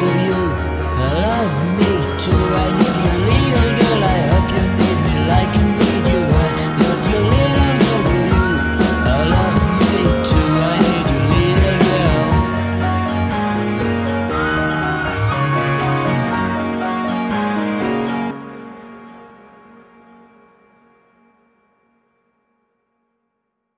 do you love me too? I.